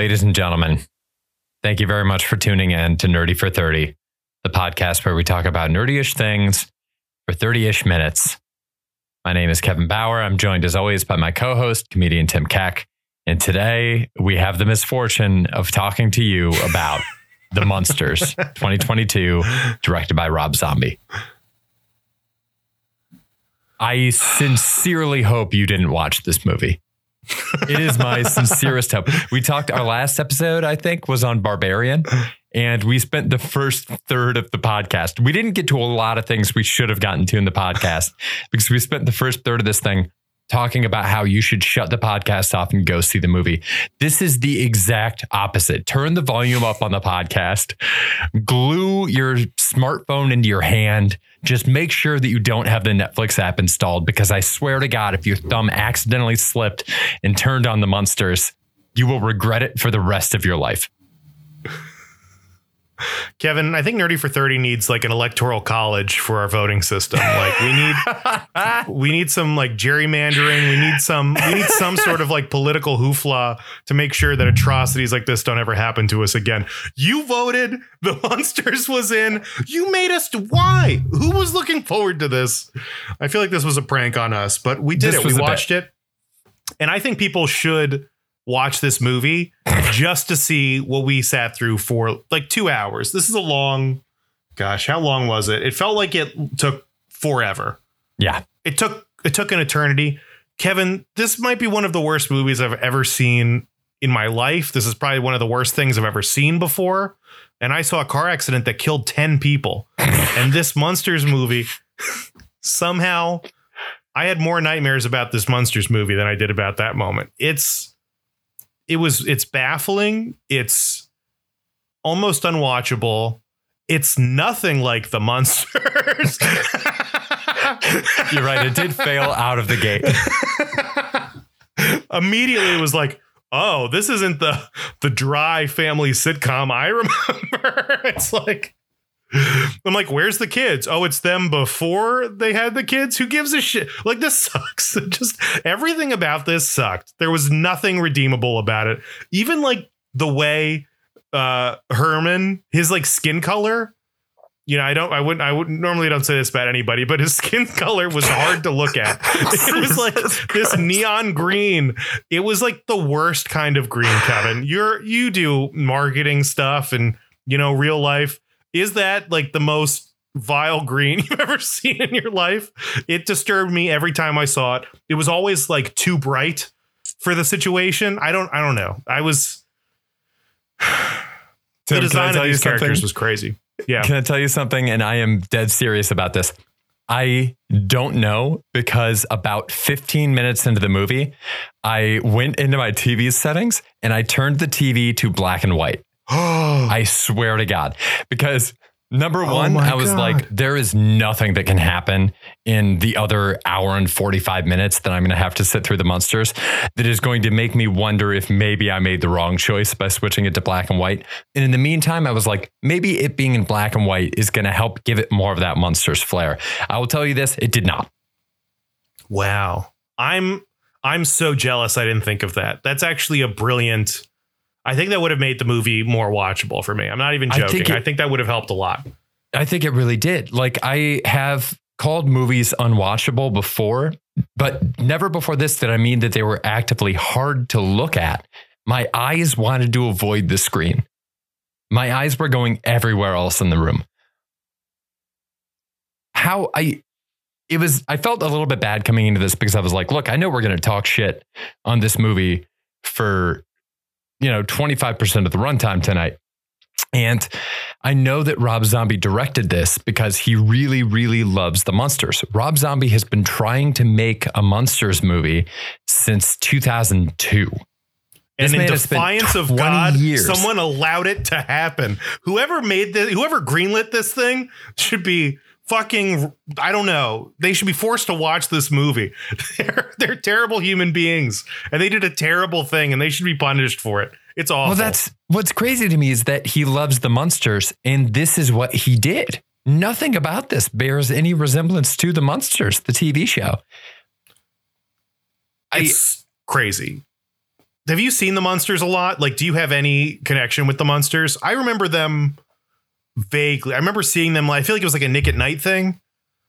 Ladies and gentlemen, thank you very much for tuning in to Nerdy for 30, the podcast where we talk about nerdy-ish things for 30-ish minutes. My name is Kevin Bauer. I'm joined as always by my co-host, comedian Tim Keck. And today we have the misfortune of talking to you about The Munsters 2022, directed by Rob Zombie. I sincerely hope you didn't watch this movie. It is my sincerest hope. We talked our last episode, I think, was on Barbarian, and we spent the first third of the podcast. We didn't get to a lot of things we should have gotten to in the podcast because we spent the first third of this thing talking about how you should shut the podcast off and go see the movie. This is the exact opposite. Turn the volume up on the podcast, glue your smartphone into your hand. Just make sure that you don't have the Netflix app installed because I swear to God, if your thumb accidentally slipped and turned on the Munsters, you will regret it for the rest of your life. Kevin, I think Nerdy for 30 needs like an electoral college for our voting system. Like we need we need some like gerrymandering, we need some we need some sort of like political hoofla to make sure that atrocities like this don't ever happen to us again. You voted, the Munsters was in. You made us why? Who was looking forward to this? I feel like this was a prank on us, but we did This it. We watched bit. it. And I think people should watch this movie just to see what we sat through for like two hours. This is a long, gosh, how long was it? It felt like it took forever. Yeah. It took it took an eternity. Kevin, this might be one of the worst movies I've ever seen in my life. This is probably one of the worst things I've ever seen before. And I saw a car accident that killed 10 people. and this Munsters movie somehow I had more nightmares about this Munsters movie than I did about that moment. It's it was it's baffling. It's almost unwatchable. It's nothing like the Munsters. You're right. It did fail out of the gate. Immediately it was like, oh, this isn't the the dry family sitcom I remember. it's like I'm like, where's the kids? Oh, it's them before they had the kids. Who gives a shit? Like this sucks. Just everything about this sucked. There was nothing redeemable about it. Even like the way uh Herman, his like skin color. You know, I don't, I wouldn't, I wouldn't normally don't say this about anybody, but his skin color was hard to look at. It was like this neon green. It was like the worst kind of green, Kevin. You're, you do marketing stuff and, you know, real life. Is that like the most vile green you've ever seen in your life? It disturbed me every time I saw it. It was always like too bright for the situation. I don't, I don't know. I was, Tim, the design of these characters something? was crazy. Yeah. Can I tell you something? And I am dead serious about this. I don't know because about 15 minutes into the movie, I went into my TV settings and I turned the TV to black and white. I swear to God. Because number Oh one, my I was God. like, there is nothing that can happen in the other hour and 45 minutes that I'm going to have to sit through the Munsters that is going to make me wonder if maybe I made the wrong choice by switching it to black and white. And in the meantime, I was like, maybe it being in black and white is going to help give it more of that Munsters flair. I will tell you this, it did not. Wow. I'm I'm so jealous I didn't think of that. That's actually a brilliant I think that would have made the movie more watchable for me. I'm not even I joking. think I think that would have helped a lot. I think it really did. Like I have called movies unwatchable before, but never before this did I mean that they were actively hard to look at. My eyes wanted to avoid the screen. My eyes were going everywhere else in the room. How I it was I felt a little bit bad coming into this because I was like, look, I know we're going to talk shit on this movie for you know, 25% of the runtime tonight. And I know that Rob Zombie directed this because he really, really loves the Munsters. Rob Zombie has been trying to make a Munsters movie since 2002. This And in defiance of 20 God, years. someone allowed it to happen. Whoever made this, whoever greenlit this thing should be fucking I don't know. They should be forced to watch this movie. They're they're terrible human beings and they did a terrible thing and they should be punished for it. It's awful. Well, that's what's crazy to me is that he loves the Munsters, and this is what he did. Nothing about this bears any resemblance to the Munsters, the TV show. I, it's crazy. have you seen the Munsters a lot? Like, do you have any connection with the Munsters? I remember them vaguely. I remember seeing them. I feel like it was like a Nick at Night thing,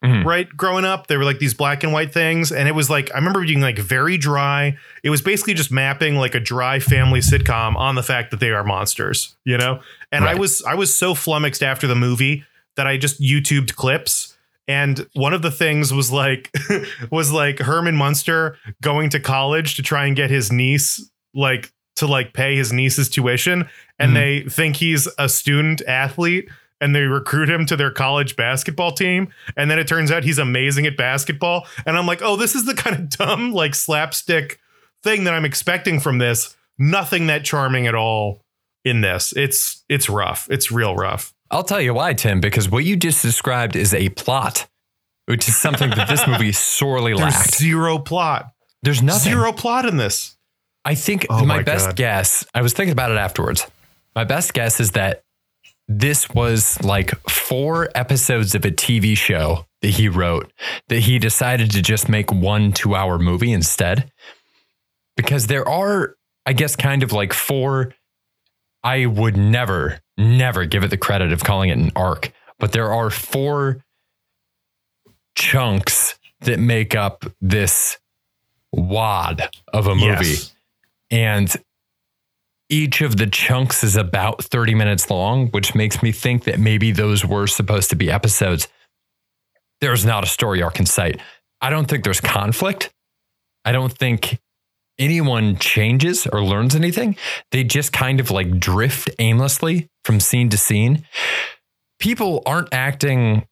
Mhm. right? Growing up, they were like these black and white things, and it was like I remember being like very dry. It was basically just mapping like a dry family sitcom on the fact that they are monsters, you know. And I was I was so flummoxed after the movie that I just YouTubed clips. And one of the things was like was like Herman Munster going to college to try and get his niece like to like pay his niece's tuition and Mhm. they think he's a student athlete and they recruit him to their college basketball team and then it turns out he's amazing at basketball and I'm like, "Oh, this is the kind of dumb like slapstick thing that I'm expecting from this. Nothing that charming at all in this. It's it's rough. It's real rough. I'll tell you why, Tim, because what you just described is a plot, which is something that this movie sorely There's lacked. zero plot. There's nothing. Zero plot in this. I think Oh my, my best God. guess, I was thinking about it afterwards. My best guess is that this was like four episodes of a TV show that he wrote that he decided to just make one two hour movie instead. Because there are, I guess, kind of like four. I would never, never give it the credit of calling it an arc, but there are four chunks that make up this wad of a movie Yes. and each of the chunks is about 30 minutes long, which makes me think that maybe those were supposed to be episodes. There's not a story arc in sight. I don't think there's conflict. I don't think anyone changes or learns anything. They just kind of like drift aimlessly from scene to scene. People aren't acting.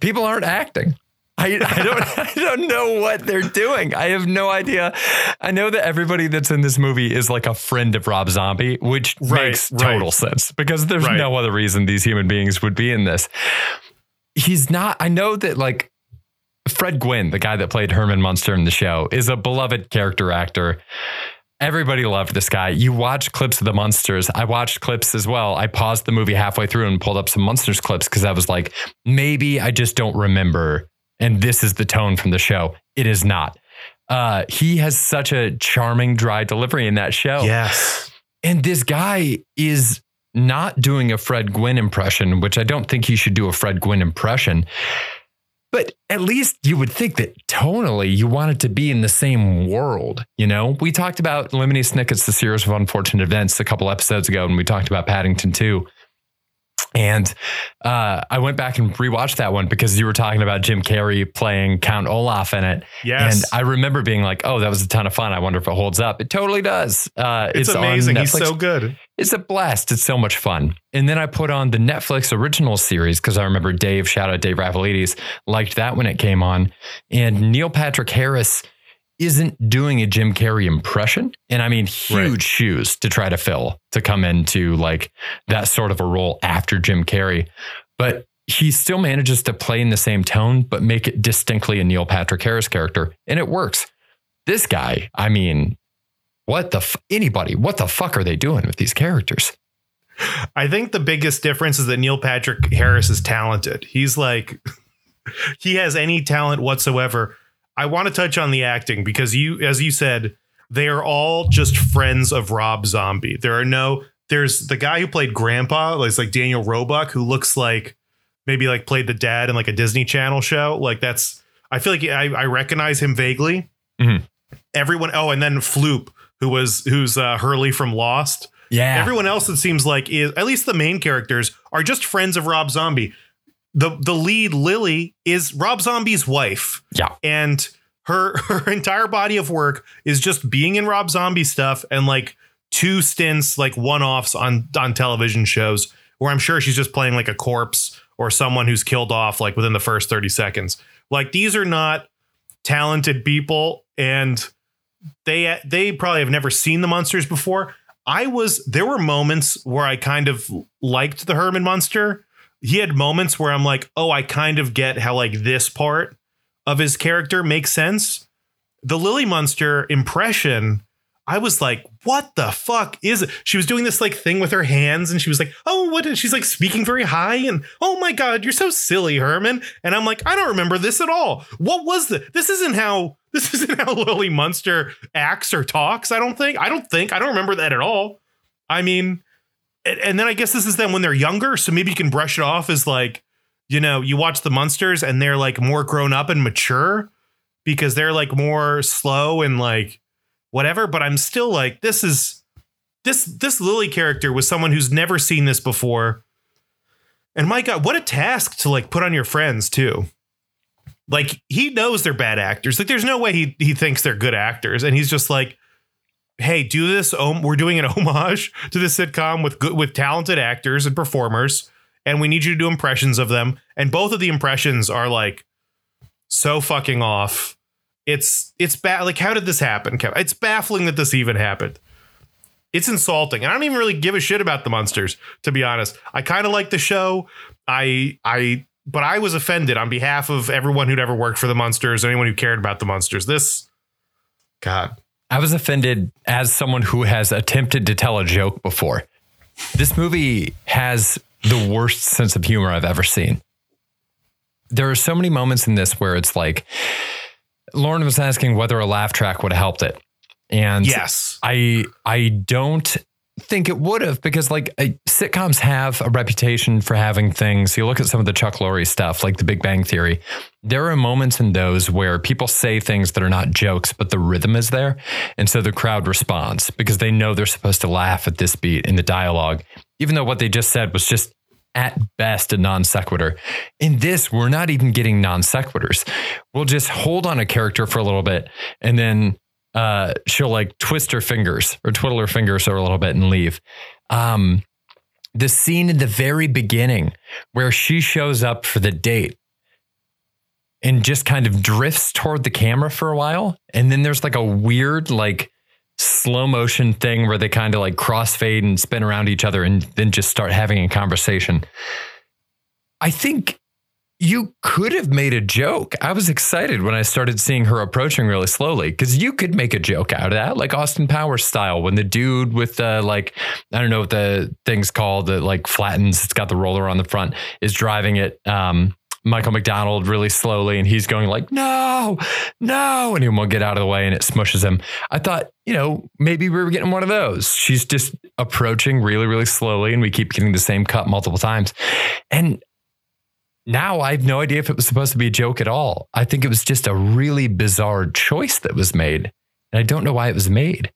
People aren't acting. I, I don't I don't know what they're doing. I have no idea. I know that everybody that's in this movie is like a friend of Rob Zombie, which Right, makes right. total sense because there's Right. no other reason these human beings would be in this. He's not. I know that like Fred Gwynne, the guy that played Herman Munster in the show, is a beloved character actor. Everybody loved this guy. You watch clips of the Munsters. I watched clips as well. I paused the movie halfway through and pulled up some Munsters clips because I was like, maybe I just don't remember. And this is the tone from the show. It is not. Uh, he has such a charming, dry delivery in that show. Yes. And this guy is not doing a Fred Gwynne impression, which I don't think he should do a Fred Gwynne impression. But at least you would think that tonally you want it to be in the same world. You know, we talked about Lemony Snicket's The Series of Unfortunate Events a couple episodes ago, and we talked about Paddington 2. And uh, I went back and rewatched that one because you were talking about Jim Carrey playing Count Olaf in it. Yes. And I remember being like, oh, that was a ton of fun. I wonder if it holds up. It totally does. Uh, it's, on amazing. He's so good. It's a blast. It's so much fun. And then I put on the Netflix original series because I remember Dave, shout out Dave Ravalides, liked that when it came on. And Neil Patrick Harris isn't doing a Jim Carrey impression. And I mean, huge Right. shoes to try to fill to come into like that sort of a role after Jim Carrey. But he still manages to play in the same tone, but make it distinctly a Neil Patrick Harris character. And it works. This guy, I mean, what the f- anybody, what the fuck are they doing with these characters? I think the biggest difference is that Neil Patrick Harris is talented. He's like, he has any talent whatsoever. I want to touch on the acting because you, as you said, they are all just friends of Rob Zombie. There are no, there's the guy who played Grandpa, it's like Daniel Roebuck, who looks like maybe like played the dad in like a Disney Channel show. Like that's, I feel like I, I recognize him vaguely. Mhm. Everyone, oh, and then Floop, who was who's uh, Hurley from Lost. Yeah. Everyone else, it seems like, is at least the main characters are just friends of Rob Zombie. The the lead Lily is Rob Zombie's wife, yeah. and her her entire body of work is just being in Rob Zombie stuff and like two stints, like one offs on on television shows where I'm sure she's just playing like a corpse or someone who's killed off like within the first 30 seconds. Like these are not talented people and they they probably have never seen the Munsters before. I was there were moments where I kind of liked the Herman Munster. He had moments where I'm like, "Oh, I kind of get how like this part of his character makes sense." The Lily Munster impression, I was like, what the fuck is it? She was doing this like thing with her hands and she was like, oh, what? She's like speaking very high and oh my God, you're so silly, Herman. And I'm like, I don't remember this at all. What was this? This isn't how, this isn't how Lily Munster acts or talks. I don't think, I don't think, I don't remember that at all. I mean, and, and then I guess this is them when they're younger. So maybe you can brush it off as like, you know, you watch the Munsters and they're like more grown up and mature because they're like more slow and like, whatever, but I'm still like, this is this this Lily character was someone who's never seen this before. And my God, what a task to like put on your friends too. Like he knows they're bad actors. Like there's no way he he thinks they're good actors, and he's just like, "Hey, do this. We're doing an homage to the sitcom with good with talented actors and performers, and we need you to do impressions of them. And both of the impressions are like so fucking off it's it's bad. Like, how did this happen? It's baffling that this even happened. It's insulting. I don't even really give a shit about the Munsters, to be honest. I kind of like the show. I I but I was offended on behalf of everyone who'd ever worked for the Munsters, anyone who cared about the Munsters. This God. I was offended as someone who has attempted to tell a joke before. This movie has the worst sense of humor I've ever seen. There are so many moments in this where it's like Lauren was asking whether a laugh track would have helped it. And yes, I I don't think it would have because like uh, sitcoms have a reputation for having things. You look at some of the Chuck Lorre stuff, like The Big Bang Theory. There are moments in those where people say things that are not jokes, but the rhythm is there, and so the crowd responds because they know they're supposed to laugh at this beat in the dialogue, even though what they just said was just at best a non sequitur. In this, we're not even getting non sequiturs. We'll just hold on a character for a little bit and then uh, she'll like twist her fingers or twiddle her fingers a little bit and leave. Um, the scene in the very beginning where she shows up for the date and just kind of drifts toward the camera for a while. And then there's like a weird, like, slow motion thing where they kind of like crossfade and spin around each other and then just start having a conversation. I think you could have made a joke. I was excited when I started seeing her approaching really slowly because you could make a joke out of that, like Austin Powers style, when the dude with the like, I don't know what the thing's called that like flattens, it's got the roller on the front, is driving it. Um, Michael McDonald really slowly and he's going like, no, no. And he won't get out of the way and it smushes him. I thought, you know, maybe we were getting one of those. She's just approaching really, really slowly and we keep getting the same cut multiple times. And now I have no idea if it was supposed to be a joke at all. I think it was just a really bizarre choice that was made. And I don't know why it was made.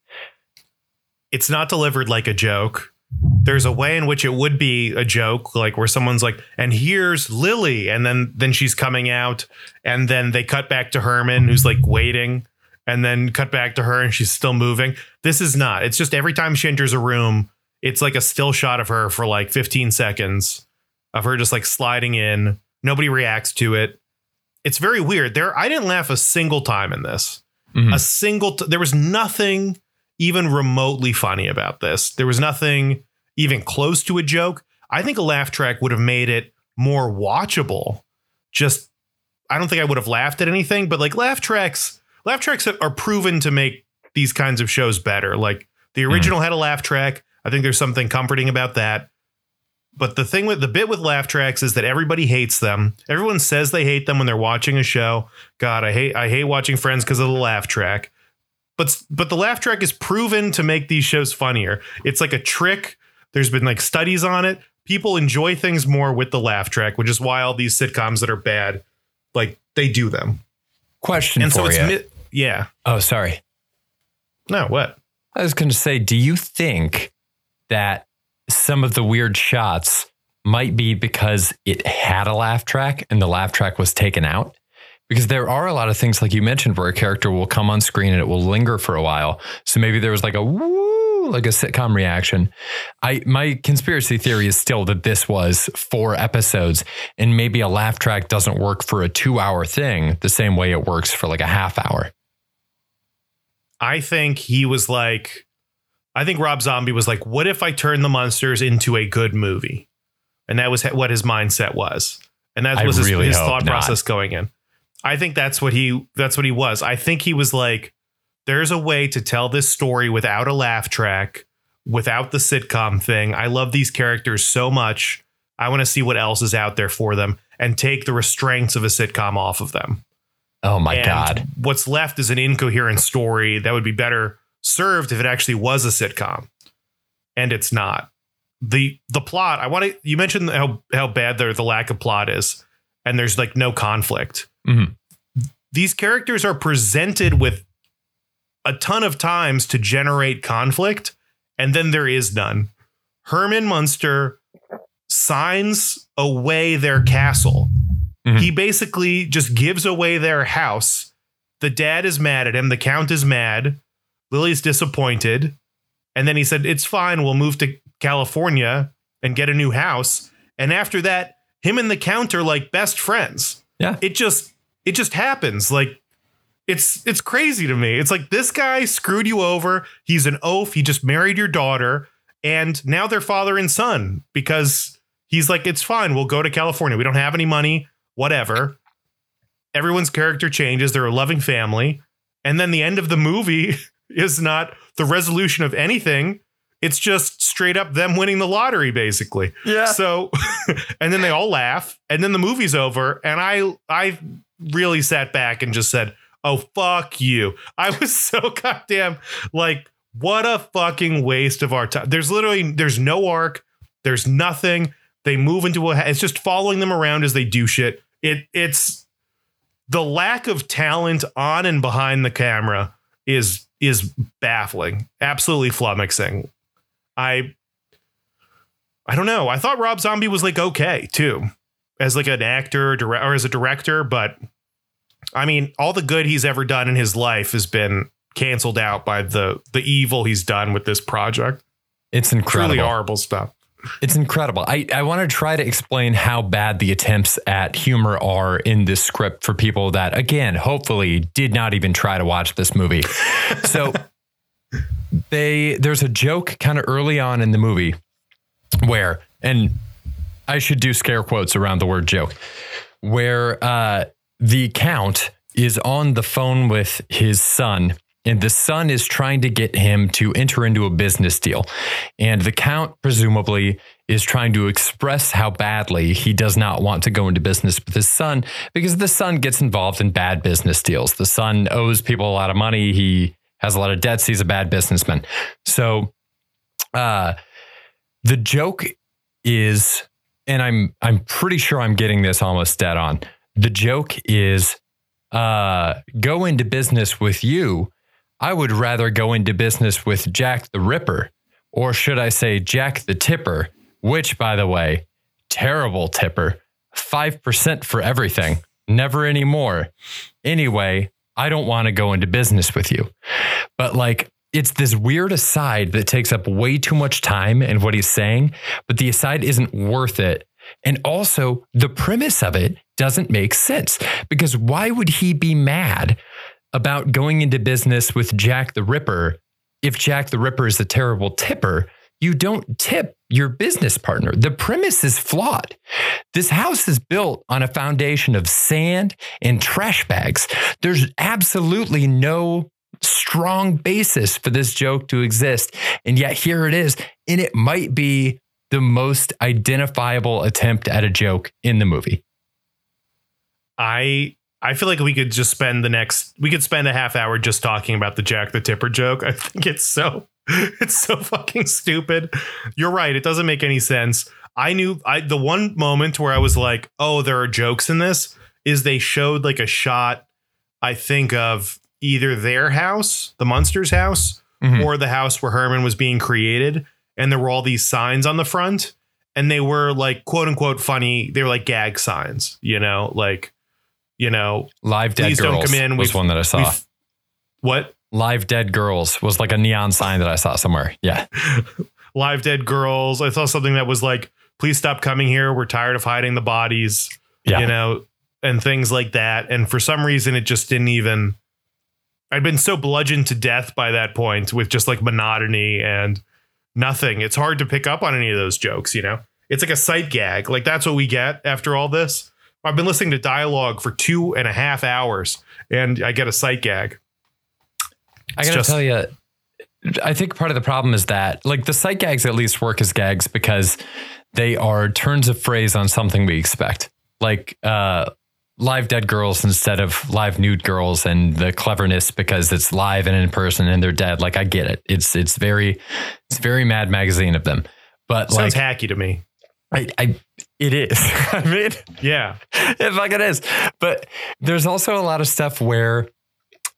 It's not delivered like a joke there's a way in which it would be a joke like where someone's like and here's lily and then then she's coming out and then they cut back to herman who's like waiting and then cut back to her and she's still moving this is not it's just every time she enters a room it's like a still shot of her for like 15 seconds of her just like sliding in nobody reacts to it it's very weird there i didn't laugh a single time in this mm-hmm. a single t- there was nothing even remotely funny about this. There was nothing even close to a joke. I think a laugh track would have made it more watchable. Just, I don't think I would have laughed at anything, but like laugh tracks, laugh tracks are proven to make these kinds of shows better. Like the hmm. original mm. had a laugh track. I think there's something comforting about that. But the thing with the bit with laugh tracks is that everybody hates them. Everyone says they hate them when they're watching a show. God, I hate I hate watching Friends because of the laugh track but but the laugh track is proven to make these shows funnier. It's like a trick. There's been like studies on it. People enjoy things more with the laugh track, which is why all these sitcoms that are bad, like they do them. Question and so it's mi- yeah. Oh, sorry. No, what? I was going to say, do you think that some of the weird shots might be because it had a laugh track and the laugh track was taken out? because there are a lot of things like you mentioned where a character will come on screen and it will linger for a while. So maybe there was like a woo, like a sitcom reaction. I my conspiracy theory is still that this was four episodes and maybe a laugh track doesn't work for a 2-hour thing the same way it works for like a half hour. I think he was like I think Rob Zombie was like what if I turn the Munsters into a good movie? And that was what his mindset was. And that was his, his thought not. process going in. I think that's what he that's what he was. I think he was like, there's a way to tell this story without a laugh track, without the sitcom thing. I love these characters so much. I want to see what else is out there for them and take the restraints of a sitcom off of them. Oh my And god. What's left is an incoherent story that would be better served if it actually was a sitcom. And it's not. The the plot, I want to you mentioned how how bad the, the lack of plot is and there's like no conflict. Mhm. These characters are presented with a ton of times to generate conflict and then there is none. Herman Munster signs away their castle. Mhm. He basically just gives away their house. The dad is mad at him. The count is mad. Lily's disappointed. And then he said, It's fine. We'll move to California and get a new house. And after that, him and the count are like best friends. Yeah. It just it just happens. Like it's it's crazy to me. It's like this guy screwed you over. He's an oaf. He just married your daughter, and now they're father and son because he's like, it's fine. We'll go to California. We don't have any money. Whatever. Everyone's character changes. They're a loving family, and then the end of the movie is not the resolution of anything. It's just straight up them winning the lottery, basically. Yeah. So, and then they all laugh, and then the movie's over, and I I really sat back and just said, "Oh fuck you!" I was so goddamn like, what a fucking waste of our time. There's literally there's no arc, there's nothing. They move into a it's just following them around as they do shit. It it's the lack of talent on and behind the camera is is baffling, absolutely flummoxing. I I don't know. I thought Rob Zombie was like okay too, as like an actor dire- or as a director, but I mean, all the good he's ever done in his life has been canceled out by the the evil he's done with this project. It's Truly incredible. horrible stuff. It's incredible. I, I want to try to explain how bad the attempts at humor are in this script for people that, again, hopefully did not even try to watch this movie. So they there's a joke kind of early on in the movie where, and I should do scare quotes around the word joke, where uh, the count is on the phone with his son. And the son is trying to get him to enter into a business deal. And the count, presumably, is trying to express how badly he does not want to go into business with his son because the son gets involved in bad business deals. The son owes people a lot of money. He has a lot of debts. He's a bad businessman. So, uh, the joke is, and I'm I'm pretty sure I'm getting this almost dead on. The joke is, uh, go into business with you. I would rather go into business with Jack the Ripper, or should I say Jack the Tipper, which, by the way, terrible tipper, 5% for everything, never anymore. Anyway, I don't want to go into business with you. But like, it's this weird aside that takes up way too much time in what he's saying, but the aside isn't worth it. And also, the premise of it doesn't make sense because why would he be mad about going into business with Jack the Ripper if Jack the Ripper is a terrible tipper? You don't tip your business partner. The premise is flawed. This house is built on a foundation of sand and trash bags. There's absolutely no strong basis for this joke to exist. And yet here it is. And it might be the most identifiable attempt at a joke in the movie. I I feel like we could just spend the next we could spend a half hour just talking about the Jack the Tipper joke. I think it's so it's so fucking stupid. You're right, it doesn't make any sense. I knew I the one moment where I was like, "Oh, there are jokes in this." Is they showed like a shot I think of either their house, the Munsters house, Mhm. or the house where Herman was being created and there were all these signs on the front and they were like quote unquote funny. They were like gag signs, you know, like you know, Live Dead Please don't Girls come in. was We've- one that I saw. what Live Dead Girls was like a neon sign that I saw somewhere. Yeah. live dead girls. I saw something that was like, please stop coming here. We're tired of hiding the bodies, Yeah. you know, and things like that. And for some reason, it just didn't even. I'd been so bludgeoned to death by that point with just like monotony and nothing. It's hard to pick up on any of those jokes, you know? It's like a sight gag. Like that's what we get after all this. I've been listening to dialogue for two and a half hours and I get a sight gag. I gotta just- tell you, I think part of the problem is that like the sight gags at least work as gags because they are turns of phrase on something we expect, like uh, live dead girls instead of live nude girls, and the cleverness because it's live and in person and they're dead. Like I get it. It's it's very it's very Mad Magazine of them, but Sounds like hacky to me. I, I it is. I mean, Yeah. it fucking is. But there's also a lot of stuff where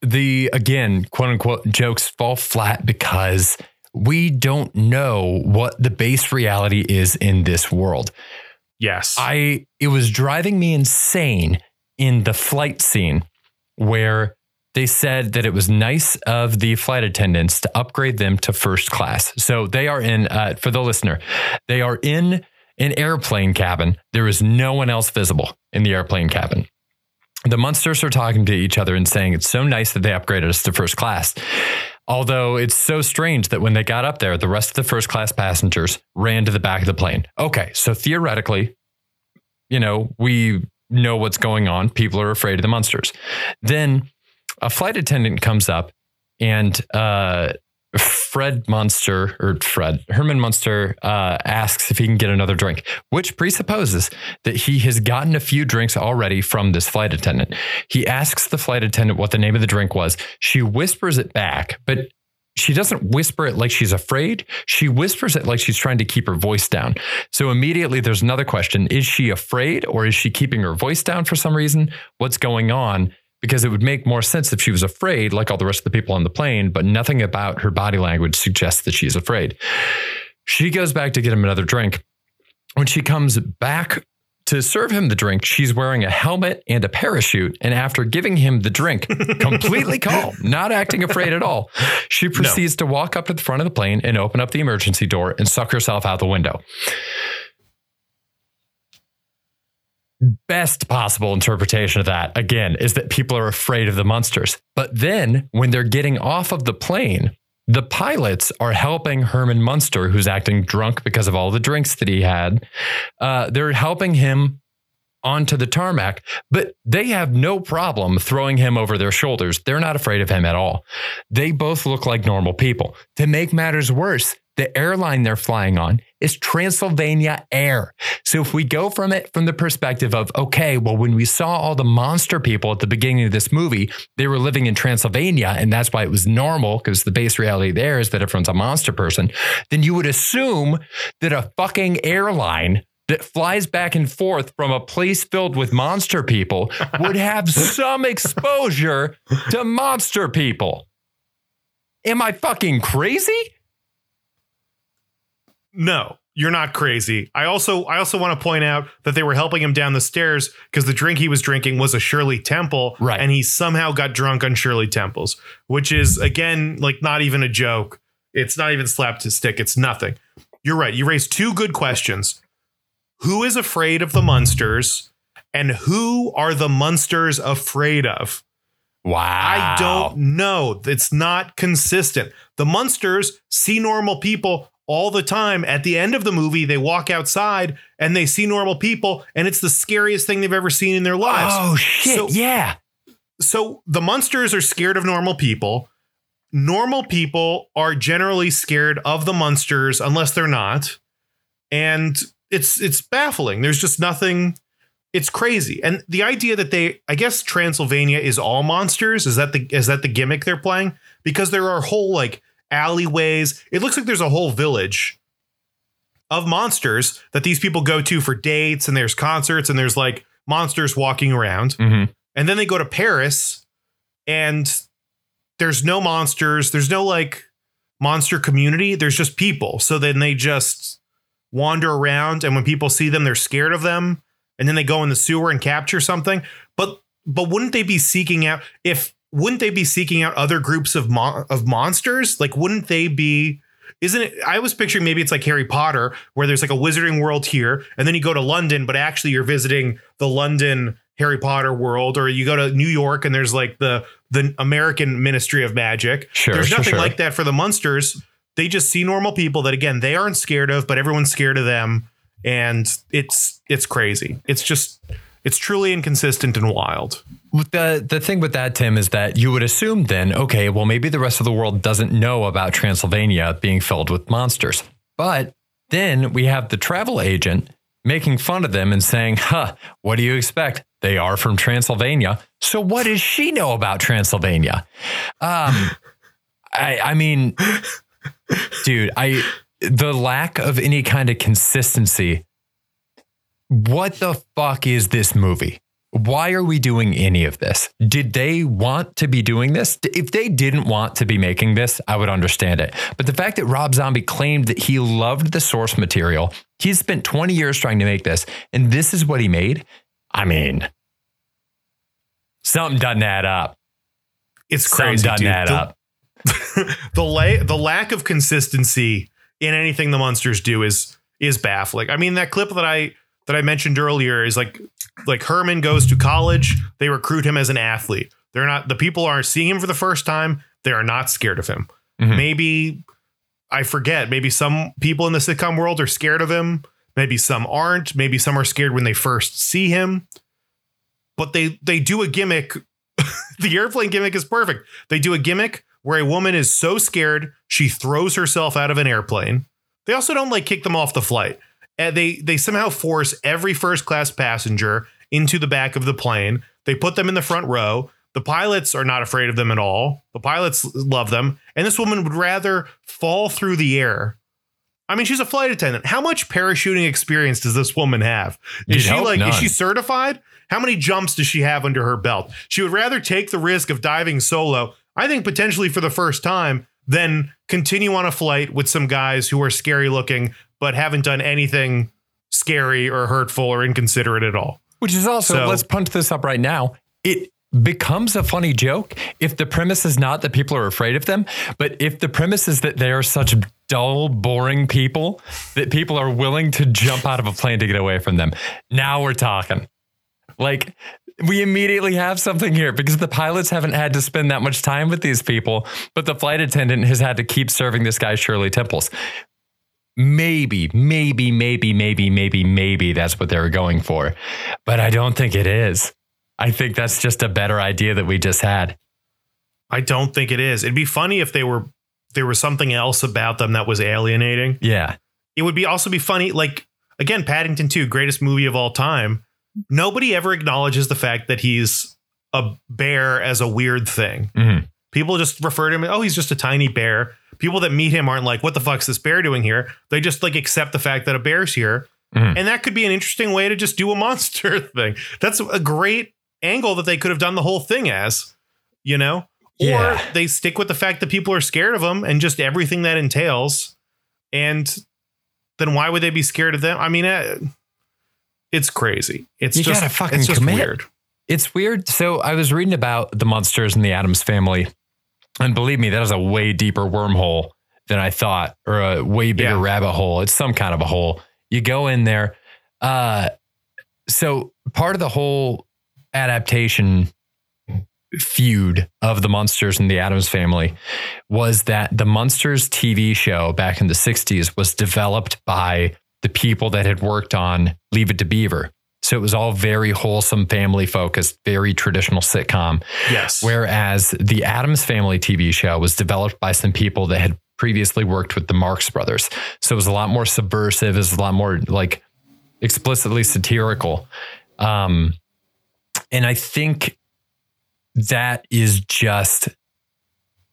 the again, quote unquote, jokes fall flat because we don't know what the base reality is in this world. Yes. I it was driving me insane in the flight scene where they said that it was nice of the flight attendants to upgrade them to first class. So they are in uh, for the listener, they are in an airplane cabin. There is no one else visible in the airplane cabin. The Munsters are talking to each other and saying it's so nice that they upgraded us to first class. Although it's so strange that when they got up there, the rest of the first class passengers ran to the back of the plane. Okay, so theoretically, you know, we know what's going on. People are afraid of the Munsters. Then a flight attendant comes up and uh, Fred Munster or Fred Herman Munster uh, asks if he can get another drink, which presupposes that he has gotten a few drinks already from this flight attendant. He asks the flight attendant what the name of the drink was. She whispers it back, but she doesn't whisper it like she's afraid. She whispers it like she's trying to keep her voice down. So immediately there's another question. Is she afraid or is she keeping her voice down for some reason? What's going on? Because it would make more sense if she was afraid, like all the rest of the people on the plane, but nothing about her body language suggests that she's afraid. She goes back to get him another drink. When she comes back to serve him the drink, she's wearing a helmet and a parachute. And after giving him the drink, completely calm, not acting afraid at all, she proceeds to walk up to the front of the plane and open up the emergency door and suck herself out the window. Best possible interpretation of that, again, is that people are afraid of the monsters. But then when they're getting off of the plane, the pilots are helping Herman Munster, who's acting drunk because of all the drinks that he had. Uh, they're helping him onto the tarmac, but they have no problem throwing him over their shoulders. They're not afraid of him at all. They both look like normal people. To make matters worse, the airline they're flying on is Transylvania Air. So if we go from it from the perspective of, okay, well, when we saw all the monster people at the beginning of this movie, they were living in Transylvania, and that's why it was normal because the base reality there is that everyone's a monster person, then you would assume that a fucking airline that flies back and forth from a place filled with monster people would have some exposure to monster people. Am I fucking crazy? No, you're not crazy. I also I also want to point out that they were helping him down the stairs because the drink he was drinking was a Shirley Temple, Right. And he somehow got drunk on Shirley Temples, which is again like not even a joke. It's not even slapped to stick. It's nothing. You're right. You raised two good questions. Who is afraid of the Munsters, and who are the Munsters afraid of? Wow. I don't know. It's not consistent. The monsters see normal people all the time. At the end of the movie, they walk outside and they see normal people, and it's the scariest thing they've ever seen in their lives. Oh shit! So- yeah. So the Munsters are scared of normal people. Normal people are generally scared of the monsters unless they're not. And it's it's baffling. There's just nothing it's crazy. And the idea that they I guess Transylvania is all monsters, is that the is that the gimmick they're playing? Because there are whole like alleyways. It looks like there's a whole village of monsters that these people go to for dates and there's concerts and there's like monsters walking around. Mhm. And then they go to Paris and there's no monsters. There's no like monster community. There's just people. So then they just wander around and when people see them, they're scared of them. And then they go in the sewer and capture something. But but wouldn't they be seeking out if wouldn't they be seeking out other groups of mon- of monsters? Like wouldn't they be isn't it I was picturing maybe it's like Harry Potter where there's like a wizarding world here and then you go to London but actually you're visiting the London Harry Potter world or you go to New York and there's like the the American Ministry of Magic. Sure, there's sure, nothing sure. like that for the monsters. They just see normal people that again they aren't scared of but everyone's scared of them and it's it's crazy. It's just It's truly inconsistent and wild. The the thing with that, Tim, is that you would assume then, okay, well, maybe the rest of the world doesn't know about Transylvania being filled with monsters. But then we have the travel agent making fun of them and saying, huh, what do you expect? They are from Transylvania. So what does she know about Transylvania? Um, I I mean, dude, I the lack of any kind of consistency. What the fuck is this movie? Why are we doing any of this? Did they want to be doing this? If they didn't want to be making this, I would understand it. But the fact that Rob Zombie claimed that he loved the source material, he's spent 20 years trying to make this, and this is what he made. I mean, something doesn't add up. It's crazy. Something doesn't dude. add the, up. the la- the lack of consistency in anything the Munsters do is is baffling. I mean, that clip that I that I mentioned earlier is like like Herman goes to college, they recruit him as an athlete. They're not the people aren't seeing him for the first time, they are not scared of him. Mhm. Maybe I forget, maybe some people in the sitcom world are scared of him, maybe some aren't, maybe some are scared when they first see him. But they they do a gimmick the airplane gimmick is perfect. They do a gimmick where a woman is so scared she throws herself out of an airplane. They also don't like kick them off the flight. And they they somehow force every first class passenger into the back of the plane. They put them in the front row. The pilots are not afraid of them at all. The pilots love them. And this woman would rather fall through the air. I mean, she's a flight attendant. How much parachuting experience does this woman have? Is You'd she like is she certified? How many jumps does she have under her belt? She would rather take the risk of diving solo, I think potentially for the first time, than continue on a flight with some guys who are scary looking but haven't done anything scary or hurtful or inconsiderate at all. Which is also, So- let's punch this up right now. It becomes a funny joke if the premise is not that people are afraid of them, but if the premise is that they are such dull, boring people that people are willing to jump out of a plane to get away from them. Now we're talking. Like, we immediately have something here because the pilots haven't had to spend that much time with these people, but the flight attendant has had to keep serving this guy Shirley Temples. Maybe, maybe, maybe, maybe, maybe, maybe that's what they were going for. But I don't think it is. I think that's just a better idea that we just had. I don't think it is. It'd be funny if they were there was something else about them that was alienating. Yeah. It would be also be funny, like again, Paddington 2, greatest movie of all time. Nobody ever acknowledges the fact that he's a bear as a weird thing. Mhm. People just refer to him, oh, he's just a tiny bear. People that meet him aren't like, what the fuck's this bear doing here? They just like accept the fact that a bear's here. Mhm. And that could be an interesting way to just do a monster thing. That's a great angle that they could have done the whole thing as, you know? Yeah. Or they stick with the fact that people are scared of them and just everything that entails. And then why would they be scared of them? I mean, uh, it's crazy. It's You just gotta fucking it's just commit. weird. It's weird. So I was reading about the Munsters in the Addams family. And believe me, that is a way deeper wormhole than I thought, or a way bigger Yeah. rabbit hole. It's some kind of a hole. You go in there. Uh, so part of the whole adaptation feud of the Munsters and the Addams family was that the Munsters TV show back in the 60s was developed by the people that had worked on Leave It to Beaver. So it was all very wholesome, family focused, very traditional sitcom. Yes. Whereas the Addams Family TV show was developed by some people that had previously worked with the Marx Brothers. So it was a lot more subversive, it was a lot more like explicitly satirical. Um, and I think that is just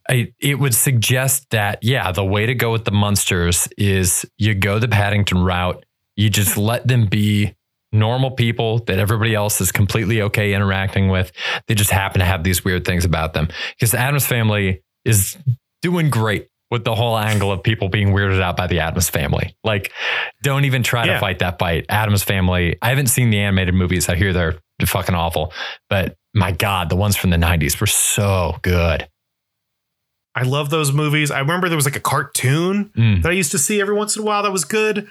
I, it would suggest that yeah the way to go with the Munsters is you go the paddington route you just let them be normal people that everybody else is completely okay interacting with they just happen to have these weird things about them because the Addams family is doing great with the whole angle of people being weirded out by the Addams family like don't even try Yeah. to fight that fight Addams family i haven't seen the animated movies i hear they're fucking awful but my god the ones from the 90s were so good I love those movies. I remember there was like a cartoon Mm. that I used to see every once in a while that was good.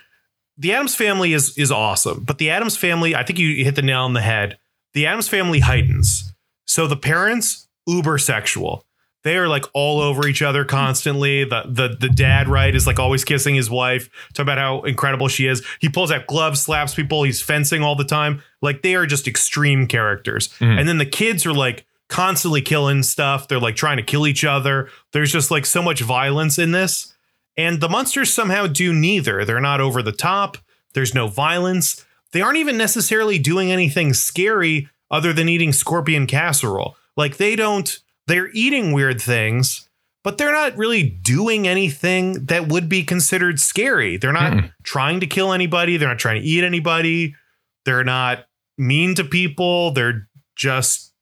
The Addams family is is awesome, but the Addams family, I think you hit the nail on the head. The Addams family heightens. So the parents uber sexual. they are like all over each other constantly. The the the dad right is like always kissing his wife, talk about how incredible she is. He pulls out gloves, slaps people, he's fencing all the time. Like they are just extreme characters. Mhm. And then the kids are like constantly killing stuff. They're like trying to kill each other. There's just like so much violence in this. And the Munsters somehow do neither. They're not over the top. There's no violence. They aren't even necessarily doing anything scary other than eating scorpion casserole. Like they don't, they're eating weird things, but they're not really doing anything that would be considered scary. They're not Mm-mm. trying to kill anybody. They're not trying to eat anybody. They're not mean to people. They're just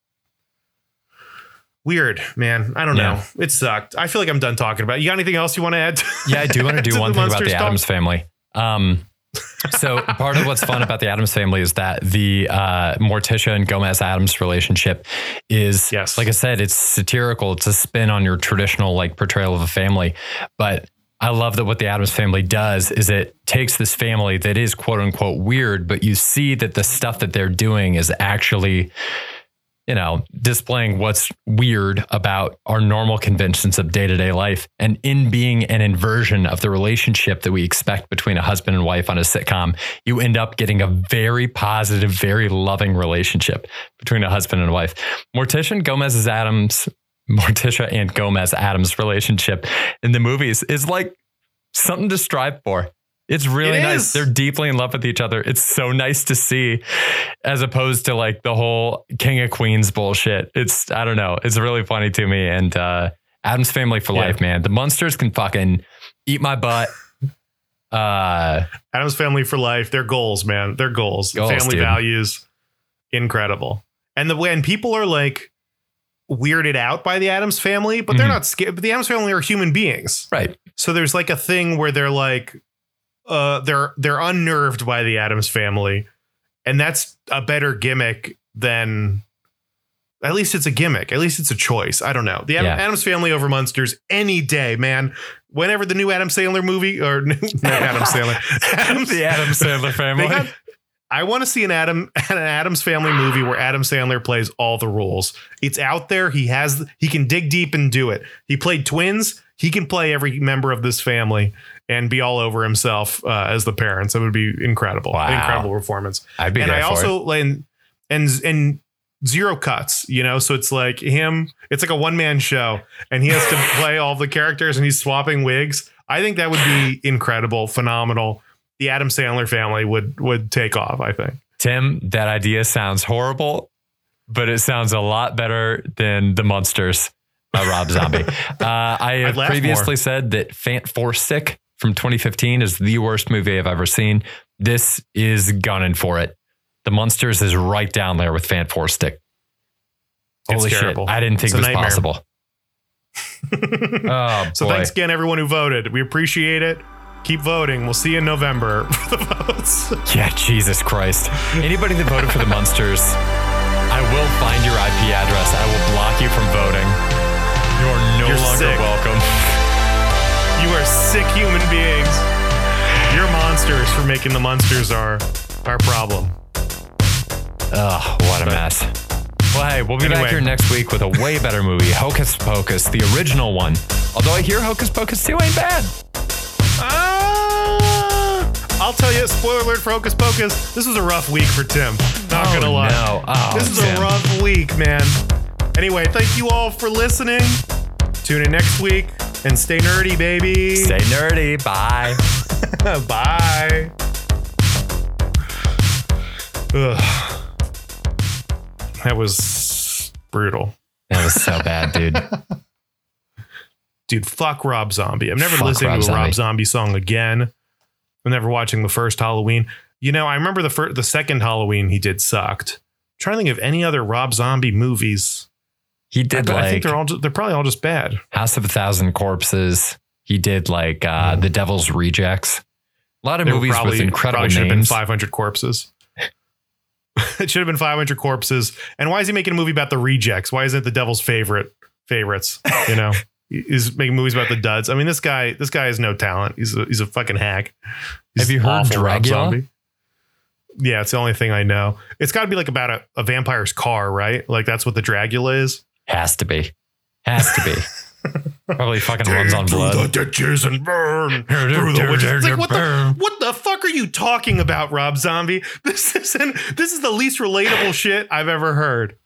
weird, man. I don't Yeah. know. It sucked. I feel like I'm done talking about it. You got anything else you want to add? to- Yeah, I do want to do to one thing about the? Addams family. Um, so part of what's fun about the Addams family is that the uh, Morticia and Gomez Addams relationship is, Yes. like I said, it's satirical. It's a spin on your traditional like portrayal of a family. But I love that what the Addams family does is it takes this family that is quote unquote weird, but you see that the stuff that they're doing is actually you know, displaying what's weird about our normal conventions of day to day life. And in being an inversion of the relationship that we expect between a husband and wife on a sitcom, you end up getting a very positive, very loving relationship between a husband and wife. Morticia and Gomez's Addams, Morticia and Gomez Addams relationship in the movies is like something to strive for. It's really It nice. is. They're deeply in love with each other. It's so nice to see, as opposed to like the whole King of Queens bullshit. It's I don't know. It's really funny to me. And uh, Addams family for Yeah. life, man. The Munsters can fucking eat my butt. Uh, Addams family for life. Their goals, man. Their goals. Goals, family dude. values. Incredible. And the when people are like weirded out by the Addams family, but they're Mhm. not scared. But the Addams family are human beings. right. So there's like a thing where they're like uh they're they're unnerved by the Addams family. And that's a better gimmick than at least it's a gimmick. At least it's a choice. I don't know. The Adam, Yeah. Addams family over Munsters any day, man. Whenever the new Adam Sandler movie or not Adam Sandler. Addams, the Adams Sandler family. got- I want to see an Adam an Addams Family movie where Adam Sandler plays all the roles. It's out there. He has he can dig deep and do it. He played twins. He can play every member of this family and be all over himself uh, as the parents. It would be incredible, Wow. incredible performance. I'd be and I also like and and and zero cuts. You know, so it's like him. It's like a one man show, and he has to play all the characters, and he's swapping wigs. I think that would be incredible, phenomenal. The Adam Sandler family would would take off. I think. Tim, that idea sounds horrible, but it sounds a lot better than the Munsters. Uh, Rob Zombie. uh, I have previously said that Fant Stick from 2015 is the worst movie I've ever seen. This is gunning for it. The Munsters is right down there with Fant4stic. It's Holy shit! terrible. I didn't think It's it was nightmare. possible. Oh so thanks again, everyone who voted. We appreciate it. Keep voting. We'll see you in November for the votes. Yeah, Jesus Christ. Anybody that voted for the Munsters, I will find your IP address. I will block you from voting. You are no You're longer sick. welcome. You are sick human beings. You're monsters for making the Munsters our our problem. Ugh, what a mess. Well, hey, we'll be back here next week with a way better movie, Hocus Pocus, the original one. Although I hear Hocus Pocus 2 ain't bad. Ah, I'll tell you, spoiler alert for Hocus Pocus. This was a rough week for Tim. Not Oh, gonna lie. no. Oh, this is Tim. a rough week, man. Anyway, thank you all for listening. Tune in next week and stay nerdy, baby. Stay nerdy. Bye. Bye. Ugh. That was brutal. That was so bad, dude. Dude, fuck Rob Zombie. I'm never Fuck listening Rob to a Rob Zombie. Zombie song again. I'm never watching the first Halloween. You know, I remember the first, the second Halloween he did sucked. trying to think of any other Rob Zombie movies. He did I, I think they're all they're probably all just bad. House of a Thousand Corpses. He did like uh, The Devil's Rejects. A lot of There movies with incredible probably should have been 500 corpses. it should have been 500 corpses. And why is he making a movie about the rejects? Why isn't it the devil's favorite favorites? You know, he's making movies about the duds. I mean, this guy, this guy has no talent. He's a, he's a fucking hack. He's Have you heard Dragula? Yeah, it's the only thing I know. It's got to be like about a, a vampire's car, right? Like that's what the Dragula is. Has to be. Has to be. Probably fucking runs on blood. through the ditches and burn through the witches. It's like, what the what the fuck are you talking about, Rob Zombie? This isn't this is the least relatable shit I've ever heard.